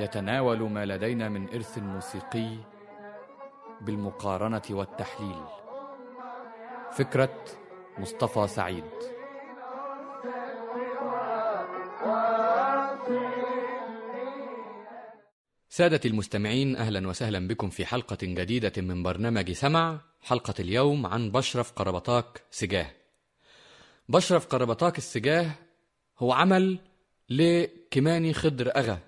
يتناول ما لدينا من إرث موسيقي بالمقارنة والتحليل. فكرة مصطفى سعيد. سادتي المستمعين أهلا وسهلا بكم في حلقة جديدة من برنامج سمع حلقة اليوم عن بشرف قربطاك سجاه. بشرف قربطاك السجاه هو عمل لكماني خضر أغا.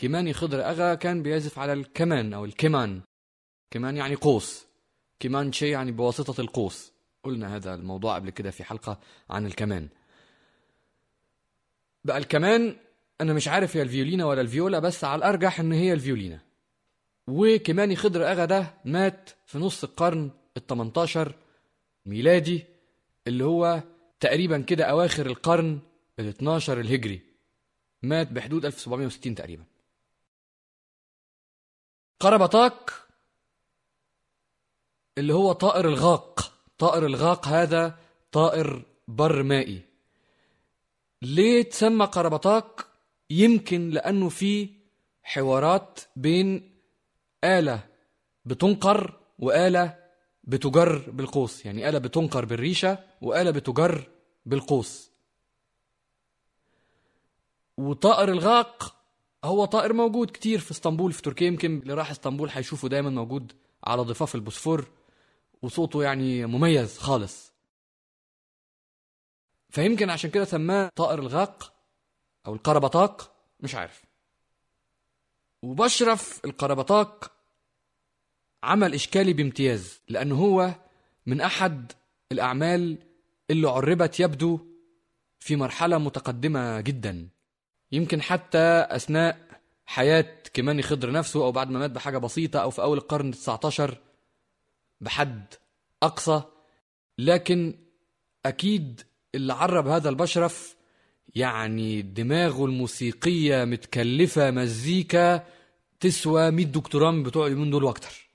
كماني خضر أغا كان بيعزف على الكمان أو الكمان. كمان يعني قوس. كمان شيء يعني بواسطة القوس. قلنا هذا الموضوع قبل كده في حلقة عن الكمان. بقى الكمان أنا مش عارف هي الفيولينا ولا الفيولا بس على الأرجح إن هي الفيولينا. وكماني خضر أغا ده مات في نص القرن ال 18 ميلادي اللي هو تقريبا كده أواخر القرن ال 12 الهجري. مات بحدود 1760 تقريبا. قربطاك اللي هو طائر الغاق. طائر الغاق هذا طائر بر مائي. ليه تسمى قربطاك يمكن لأنه في حوارات بين آلة بتنقر وآلة بتجر بالقوس. يعني آلة بتنقر بالريشة وآلة بتجر بالقوس. وطائر الغاق هو طائر موجود كتير في اسطنبول في تركيا. يمكن اللي راح اسطنبول هيشوفه دايما موجود على ضفاف البوسفور وصوته يعني مميز خالص. فيمكن عشان كده سماه طائر الغاق أو القربطاق مش عارف. وبشرف القربطاق عمل إشكالي بامتياز لأنه هو من أحد الأعمال اللي عربت يبدو في مرحلة متقدمة جدا. يمكن حتى أثناء حياة كماني خضر نفسه أو بعد ما مات بحاجة بسيطة أو في أول القرن ال 19 بحد أقصى. لكن أكيد اللي عرب هذا البشرف يعني دماغه الموسيقية متكلفة مزيكا تسوى 100 دكتوراه من بتوع اليومين دول وأكتر.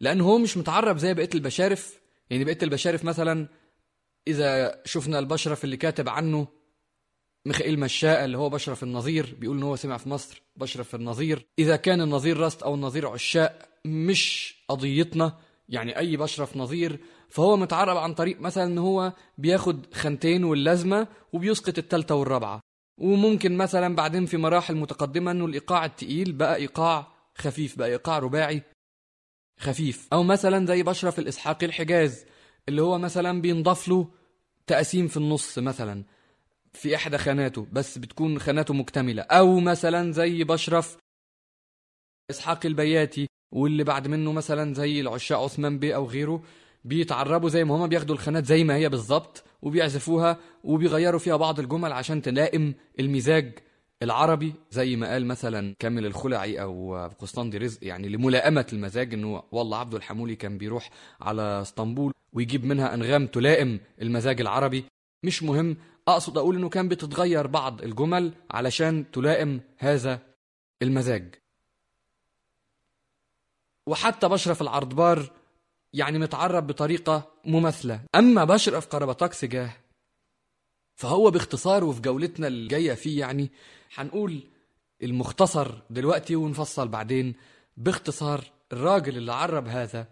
لأن هو مش متعرب زي بقية البشارف. يعني بقية البشارف مثلا إذا شفنا البشرف اللي كاتب عنه ميخائيل مشاء اللي هو بشرف النظير بيقول إن هو سمع في مصر بشرف النظير. إذا كان النظير راست أو النظير عشاء مش قضيتنا. يعني أي بشرف نظير فهو متعرب عن طريق مثلا إن هو بياخد خانتين واللازمه وبيسقط التالتة والرابعة. وممكن مثلا بعدين في مراحل متقدمة إنه الإيقاع التقيل بقى إيقاع خفيف بقى إيقاع رباعي خفيف. أو مثلا زي بشرف الاسحاقي الحجاز اللي هو مثلا بينضاف له تقاسيم في النص مثلا. في إحدى خاناته بس بتكون خاناته مكتملة. أو مثلا زي بشرف إسحاق البياتي واللي بعد منه مثلا زي العشاق عثمان بيه أو غيره بيتعربوا زي ما هما بياخدوا الخانات زي ما هي بالظبط وبيعزفوها وبيغيروا فيها بعض الجمل عشان تلائم المزاج العربي زي ما قال مثلا كامل الخلعي أو قسطندي رزق يعني لملائمة المزاج إنه والله عبده الحمولي كان بيروح على إسطنبول ويجيب منها أنغام تلائم المزاج العربي. مش مهم أقصد أقول إنه كان بتتغير بعض الجمل علشان تلائم هذا المزاج. وحتى بشرف العرضبار يعني متعرب بطريقة مماثلة. أما بشرف قربطاك سجاه فهو باختصار وفي جولتنا الجاية فيه يعني هنقول المختصر دلوقتي ونفصل بعدين. باختصار الراجل اللي عرب هذا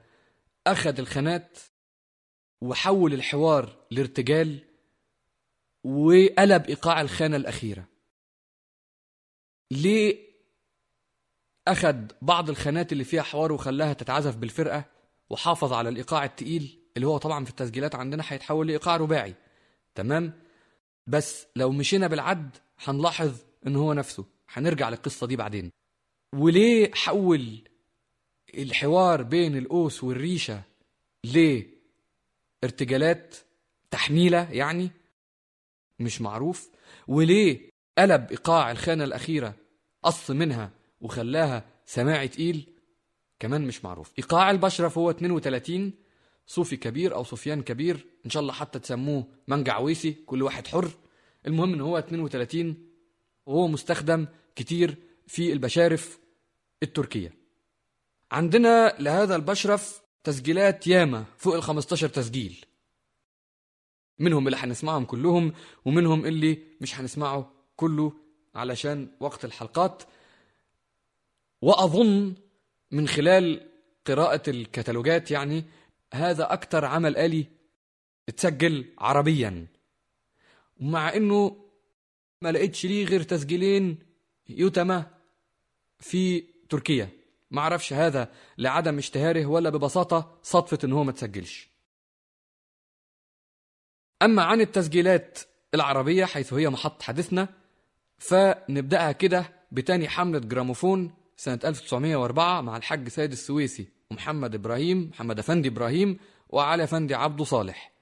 أخذ الخانات وحول الحوار لارتجال وقلب إيقاع الخانة الأخيرة. ليه أخذ بعض الخانات اللي فيها حوار وخلاها تتعزف بالفرقة وحافظ على الإيقاع التقيل اللي هو طبعا في التسجيلات عندنا هيتحول لإيقاع رباعي. تمام؟ بس لو مشينا بالعد هنلاحظ إن هو نفسه. هنرجع للقصة دي بعدين. وليه حول الحوار بين القوس والريشة لارتجالات تحميلة يعني؟ مش معروف؟ وليه قلب إيقاع الخانة الأخيرة قص منها وخلاها سماعي تقيل؟ كمان مش معروف. إيقاع البشرف هو 32 صوفي كبير أو صوفيان كبير إن شاء الله حتى تسموه منجع عويسي كل واحد حر. المهم ان هو 32 وهو مستخدم كتير في البشارف التركية. عندنا لهذا البشرف تسجيلات ياما فوق ال 15 تسجيل. منهم اللي هنسمعهم كلهم ومنهم اللي مش هنسمعه كله علشان وقت الحلقات. وأظن من خلال قراءة الكتالوجات يعني هذا أكتر عمل آلي اتسجل عربيا. ومع إنه ما لقيتش ليه غير تسجيلين يتمى في تركيا. ما أعرفش هذا لعدم اشتهاره ولا ببساطة صدفة إن هو ما تسجلش. أما عن التسجيلات العربية حيث هي محط حديثنا فنبدأها كده بتاني حملة جراموفون سنة 1904 مع الحاج سيد السويسي ومحمد إبراهيم محمد أفندي إبراهيم وعلي أفندي عبده صالح.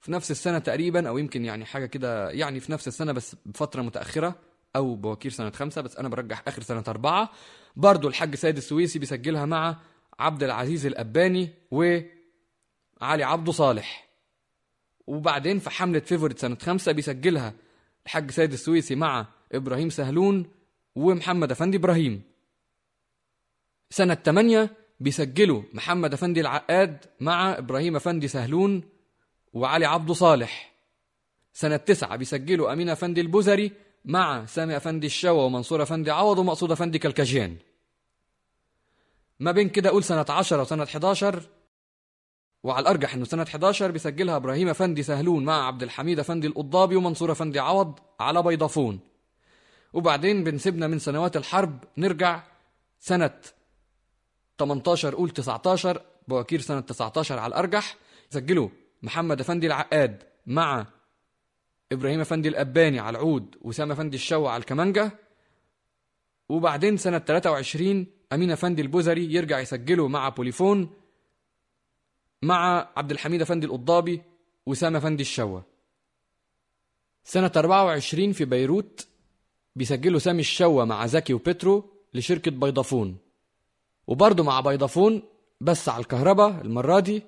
في نفس السنة تقريبا أو يمكن يعني حاجة كده يعني في نفس السنة بس بفترة متأخرة أو بوكير سنة خمسة بس أنا برجح آخر سنة أربعة. برضو الحاج سيد السويسي بيسجلها مع عبد العزيز القباني وعلي عبده صالح. وبعدين في حملة Favorite سنة خمسة بيسجلها الحاج سيد السويسي مع إبراهيم سهلون ومحمد أفندي إبراهيم. سنة 8 بيسجلوا محمد أفندي العقاد مع إبراهيم أفندي سهلون وعلي عبده صالح. سنة تسعة بيسجلوا أمين أفندي البزري مع سامي أفندي الشوا ومنصور أفندي عوض ومقصود أفندي كالكجيان ما بين كده أقول سنة عشرة وسنة 11 وعلى الأرجح إنه سنة 11 بيسجلها إبراهيم أفندي سهلون مع عبد الحميد أفندي القضابي ومنصور أفندي عوض على بيضافون. وبعدين بنسيبنا من سنوات الحرب نرجع سنة 18 قول 19 بواكير سنة 19 على الأرجح. سجلوا محمد أفندي العقاد مع إبراهيم أفندي الأباني على العود وسام أفندي الشوا على الكمانجة. وبعدين سنة 23 أمين أفندي البزري يرجع يسجله مع بوليفون. مع عبد الحميد أفندي القضابي وسام أفندي الشوا سنة 24 في بيروت بيسجلوا سامي الشوا مع زكي وبترو لشركة بيضافون. وبرضه مع بيضافون بس على الكهرباء المرة دي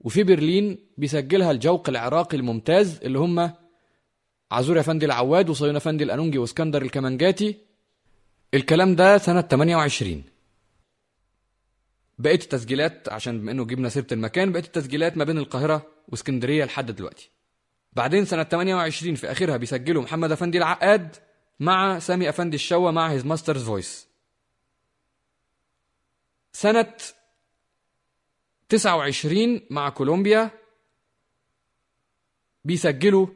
وفي برلين بيسجلها الجوق العراقي الممتاز اللي هم عزور افندي العواد وصيون افندي الأنونجي واسكندر الكمانجاتي. الكلام ده سنة 28 بقيت التسجيلات عشان بما إنه جبنا سيرة المكان بقيت التسجيلات ما بين القاهرة واسكندرية لحد دلوقتي. بعدين سنة 28 في أخرها بيسجلوا محمد أفندي العقاد مع سامي أفندي الشوا مع His Master's Voice سنة 29 مع كولومبيا بيسجلوا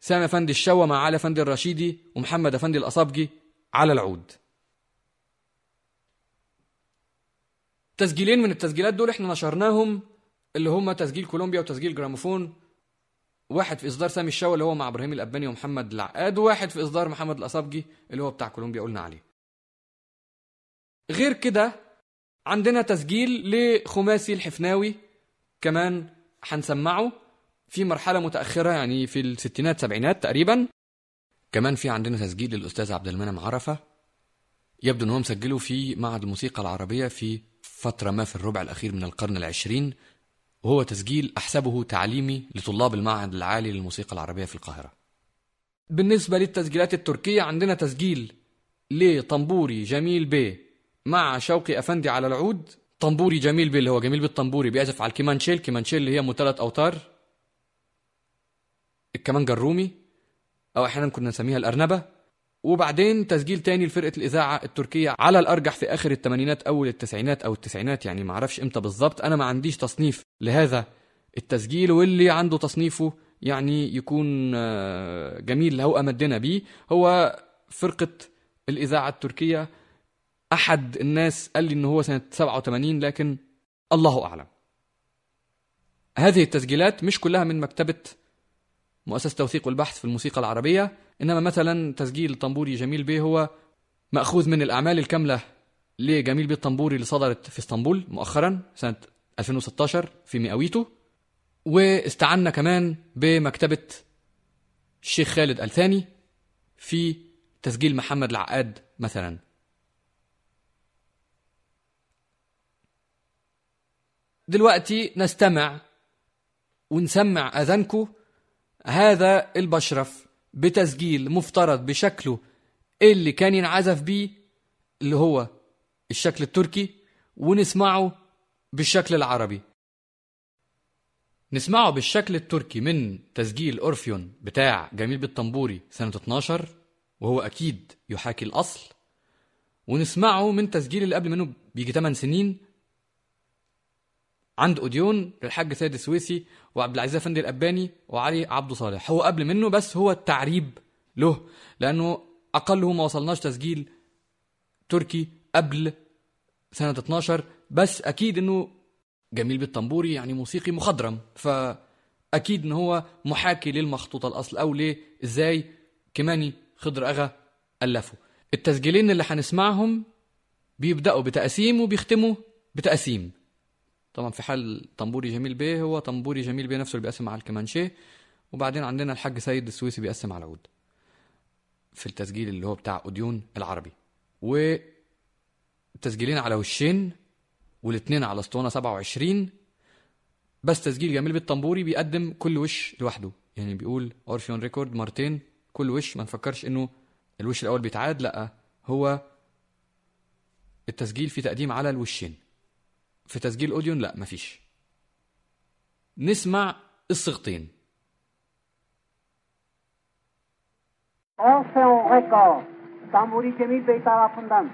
سامي أفندي الشوا مع علي أفندي الرشيدي ومحمد أفندي القصبجي على العود. تسجيلين من التسجيلات دول إحنا نشرناهم اللي هم تسجيل كولومبيا وتسجيل جراموفون. واحد في إصدار سامي الشوا اللي هو مع إبراهيم الأباني ومحمد العقاد وواحد في إصدار محمد الأصابجي اللي هو بتاع كولومبيا قلنا عليه. غير كده عندنا تسجيل لخماسي الحفناوي كمان هنسمعه. في مرحلة متأخرة يعني في الستينات سبعينات تقريبا. كمان في عندنا تسجيل للأستاذ عبد المنعم عرفة. يبدو أنه مسجله في معهد الموسيقى العربية في فترة ما في الربع الأخير من القرن العشرين وهو تسجيل أحسبه تعليمي لطلاب المعهد العالي للموسيقى العربية في القاهرة. بالنسبة للتسجيلات التركية عندنا تسجيل لطنبوري جميل بيه مع شوقي أفندي على العود. طنبوري جميل بيه اللي هو جميل بالطنبوري بيعزف على الكيمانشيل. كيمانشيل اللي هي مثلث أوتار. الكمانجا الرومي أو أحيانا كنا نسميها الأرنبة. وبعدين تسجيل تاني لفرقة الإذاعة التركية على الأرجح في آخر الثمانينات أول التسعينات أو التسعينات يعني ما أعرفش إمتى بالظبط. أنا ما عنديش تصنيف لهذا التسجيل واللي عنده تصنيفه يعني يكون آه، جميل هو أمدنا بيه. هو فرقة الإذاعة التركية أحد الناس قال لي إن هو سنة 87 لكن الله أعلم. هذه التسجيلات مش كلها من مكتبة مؤسسة توثيق والبحث في الموسيقى العربية. إنما مثلا تسجيل طنبوري جميل بيه هو مأخوذ من الأعمال الكاملة لجميل بيه الطنبوري اللي صدرت في إسطنبول مؤخرا سنة 2016 في مئويته. واستعنا كمان بمكتبة الشيخ خالد الثاني في تسجيل محمد العقاد مثلا. دلوقتي نستمع ونسمع اذانكم هذا البشرف. بتسجيل مفترض بشكله اللي كان ينعزف بيه اللي هو الشكل التركي ونسمعه بالشكل العربي. نسمعه بالشكل التركي من تسجيل أورفيون بتاع جميل بالطنبوري سنة 12 وهو أكيد يحاكي الأصل. ونسمعه من تسجيل اللي قبل منه بيجي 8 سنين عند أوديون للحاج سيد السويسي وعبد العزيز أفندي الأباني وعلي عبده صالح. هو قبل منه بس هو التعريب له لأنه اقله ما وصلناش تسجيل تركي قبل سنة 12 بس أكيد إنه جميل بالطنبوري يعني موسيقي مخضرم. فأكيد إن هو محاكي للمخطوطة الأصل أو ليه إزاي كماني خضر أغا ألفوا. التسجيلين اللي هنسمعهم بيبدأوا بتقسيم وبيختموا بتقسيم. طبعا في حال طنبوري جميل بيه هو طنبوري جميل بيه نفسه اللي بيقسم على الكمانشيه وبعدين عندنا الحاج سيد السويسي بيقسم على العود في التسجيل اللي هو بتاع أوديون العربي. والتسجيلين على وشين والاثنين على أسطوانة 27 بس تسجيل جميل بالطنبوري بيقدم كل وش لوحده. يعني بيقول Orfeon Record مرتين كل وش ما نفكرش إنه الوش الأول بيتعاد لأ هو التسجيل في تقديم على الوشين. في تسجيل اوديون لا مفيش نسمع الصيغتين Orfeon Record, Tamburi Cemil Bey tarafından.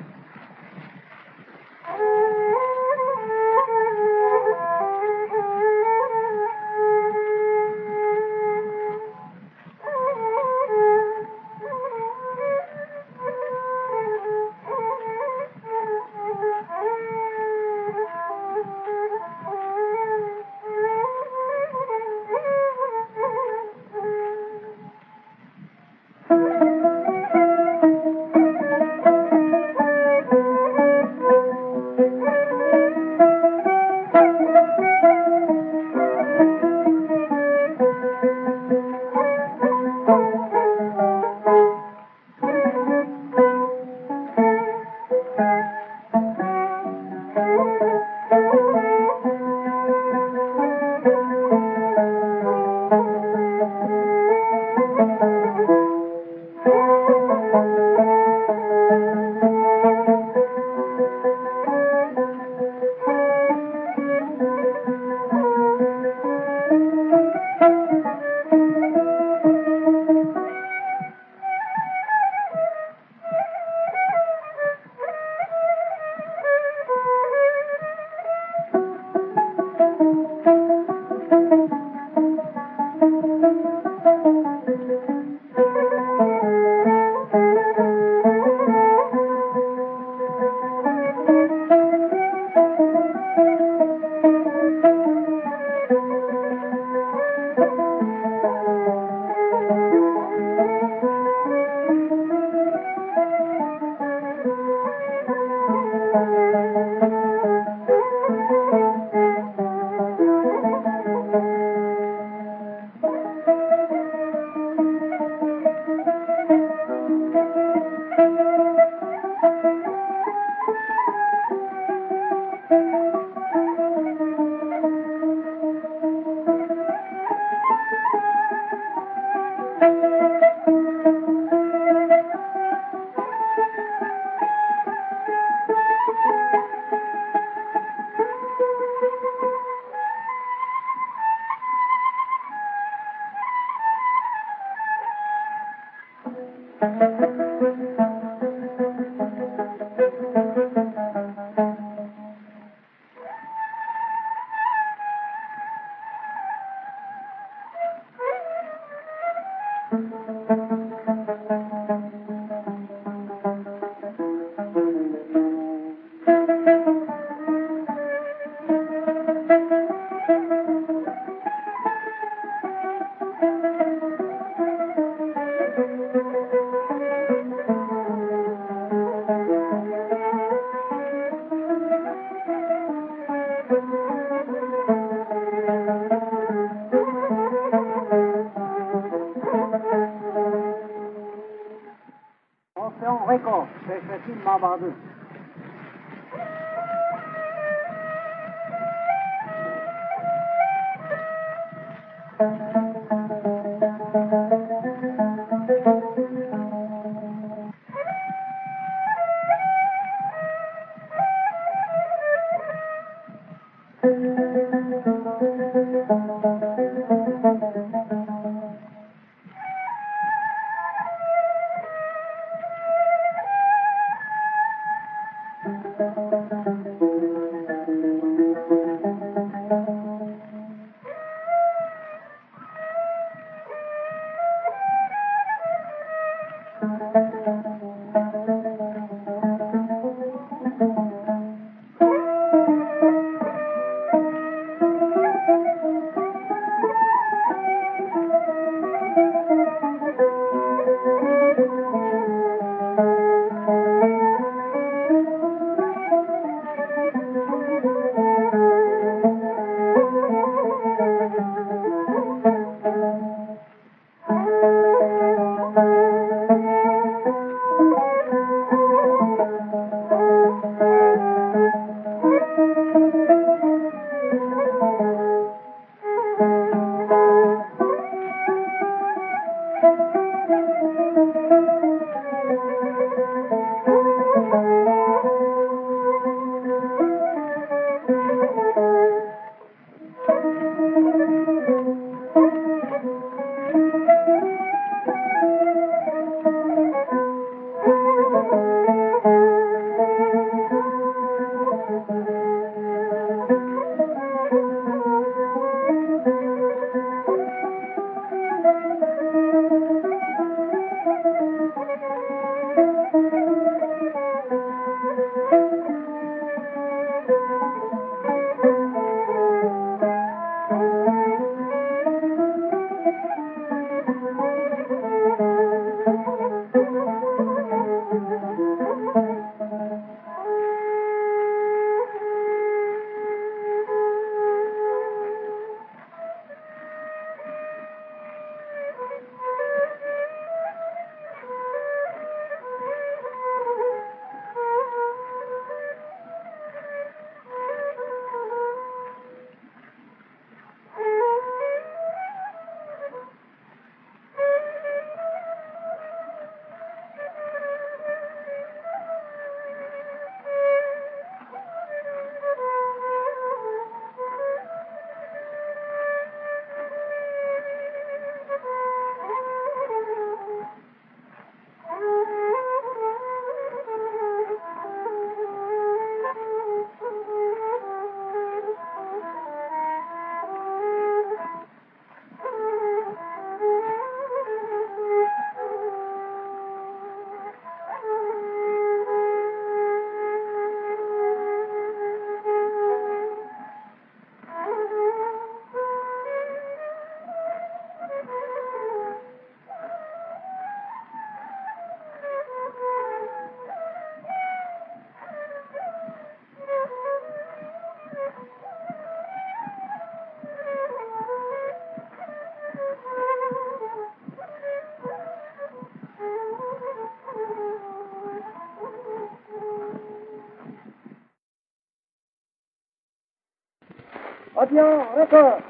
Record. الله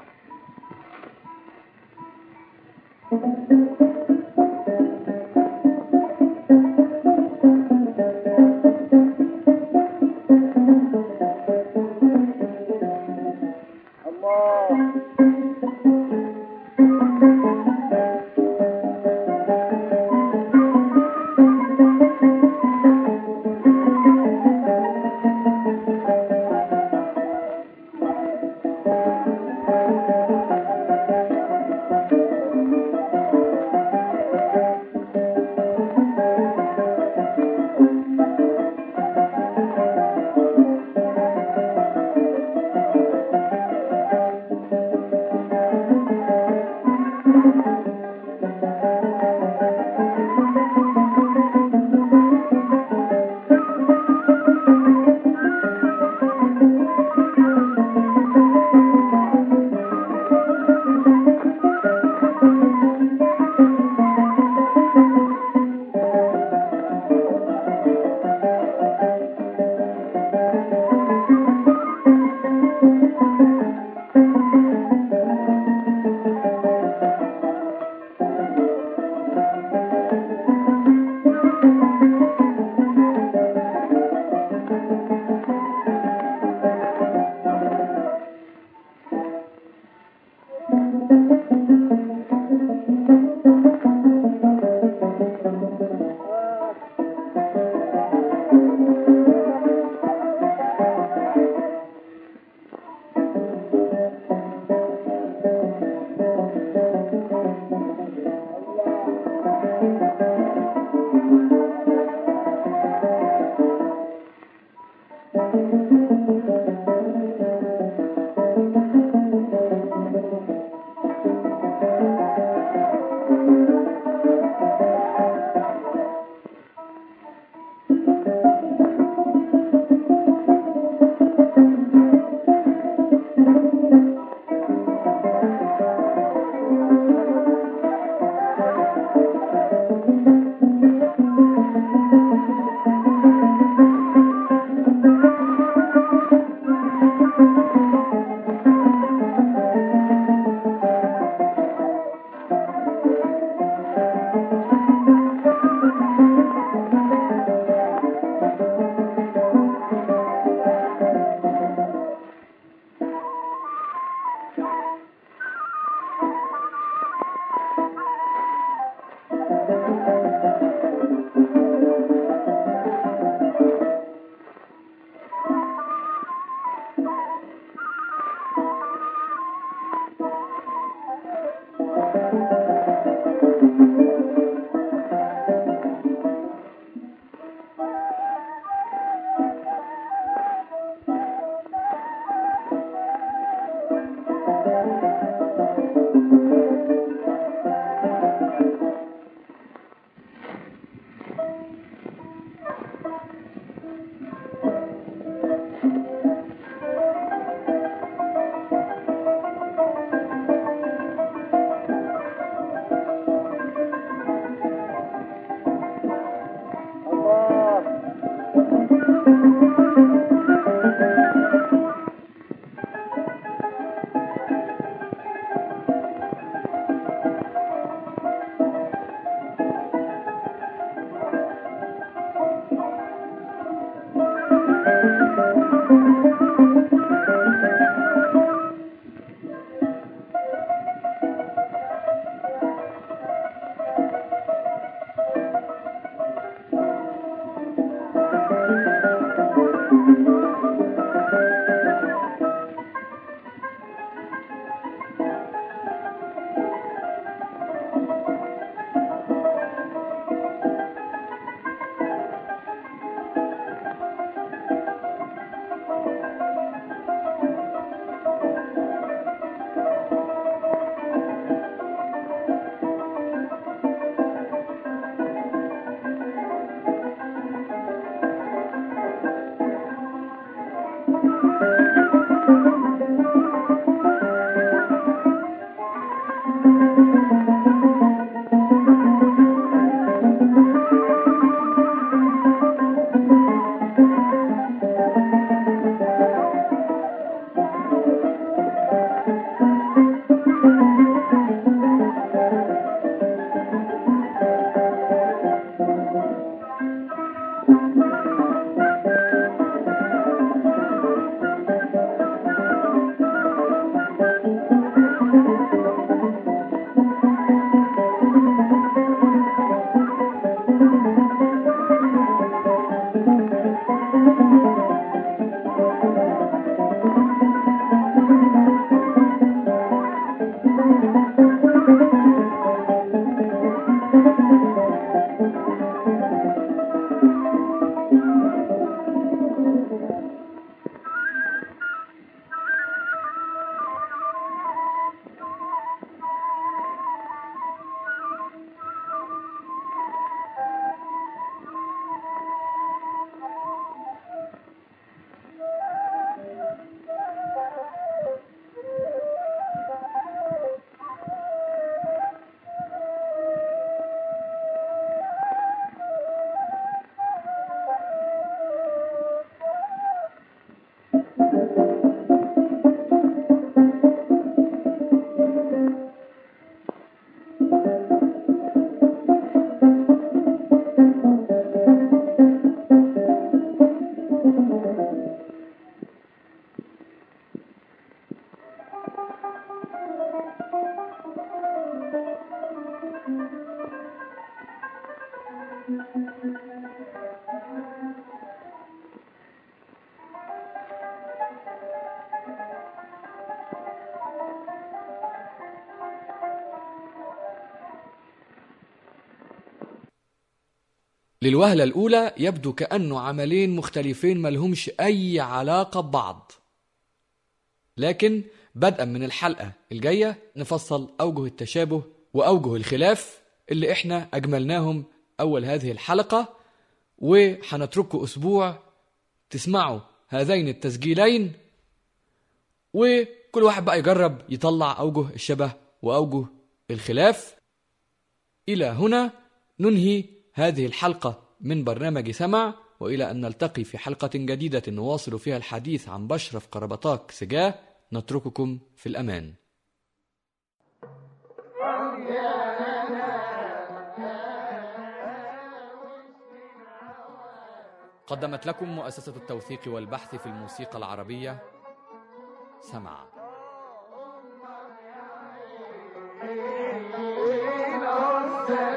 للوهلة الأولى يبدو كأنه عملين مختلفين ملهمش أي علاقة ببعض. لكن بدءا من الحلقة الجاية نفصل أوجه التشابه وأوجه الخلاف اللي إحنا أجملناهم أول هذه الحلقة وحنترككم أسبوع تسمعوا هذين التسجيلين وكل واحد بقى يجرب يطلع أوجه الشبه وأوجه الخلاف. إلى هنا ننهي هذه الحلقة من برنامج سمع وإلى أن نلتقي في حلقة جديدة نواصل فيها الحديث عن بشرف قربطاك سجاه نترككم في الأمان قدمت لكم مؤسسة التوثيق والبحث في الموسيقى العربية سمع Yeah.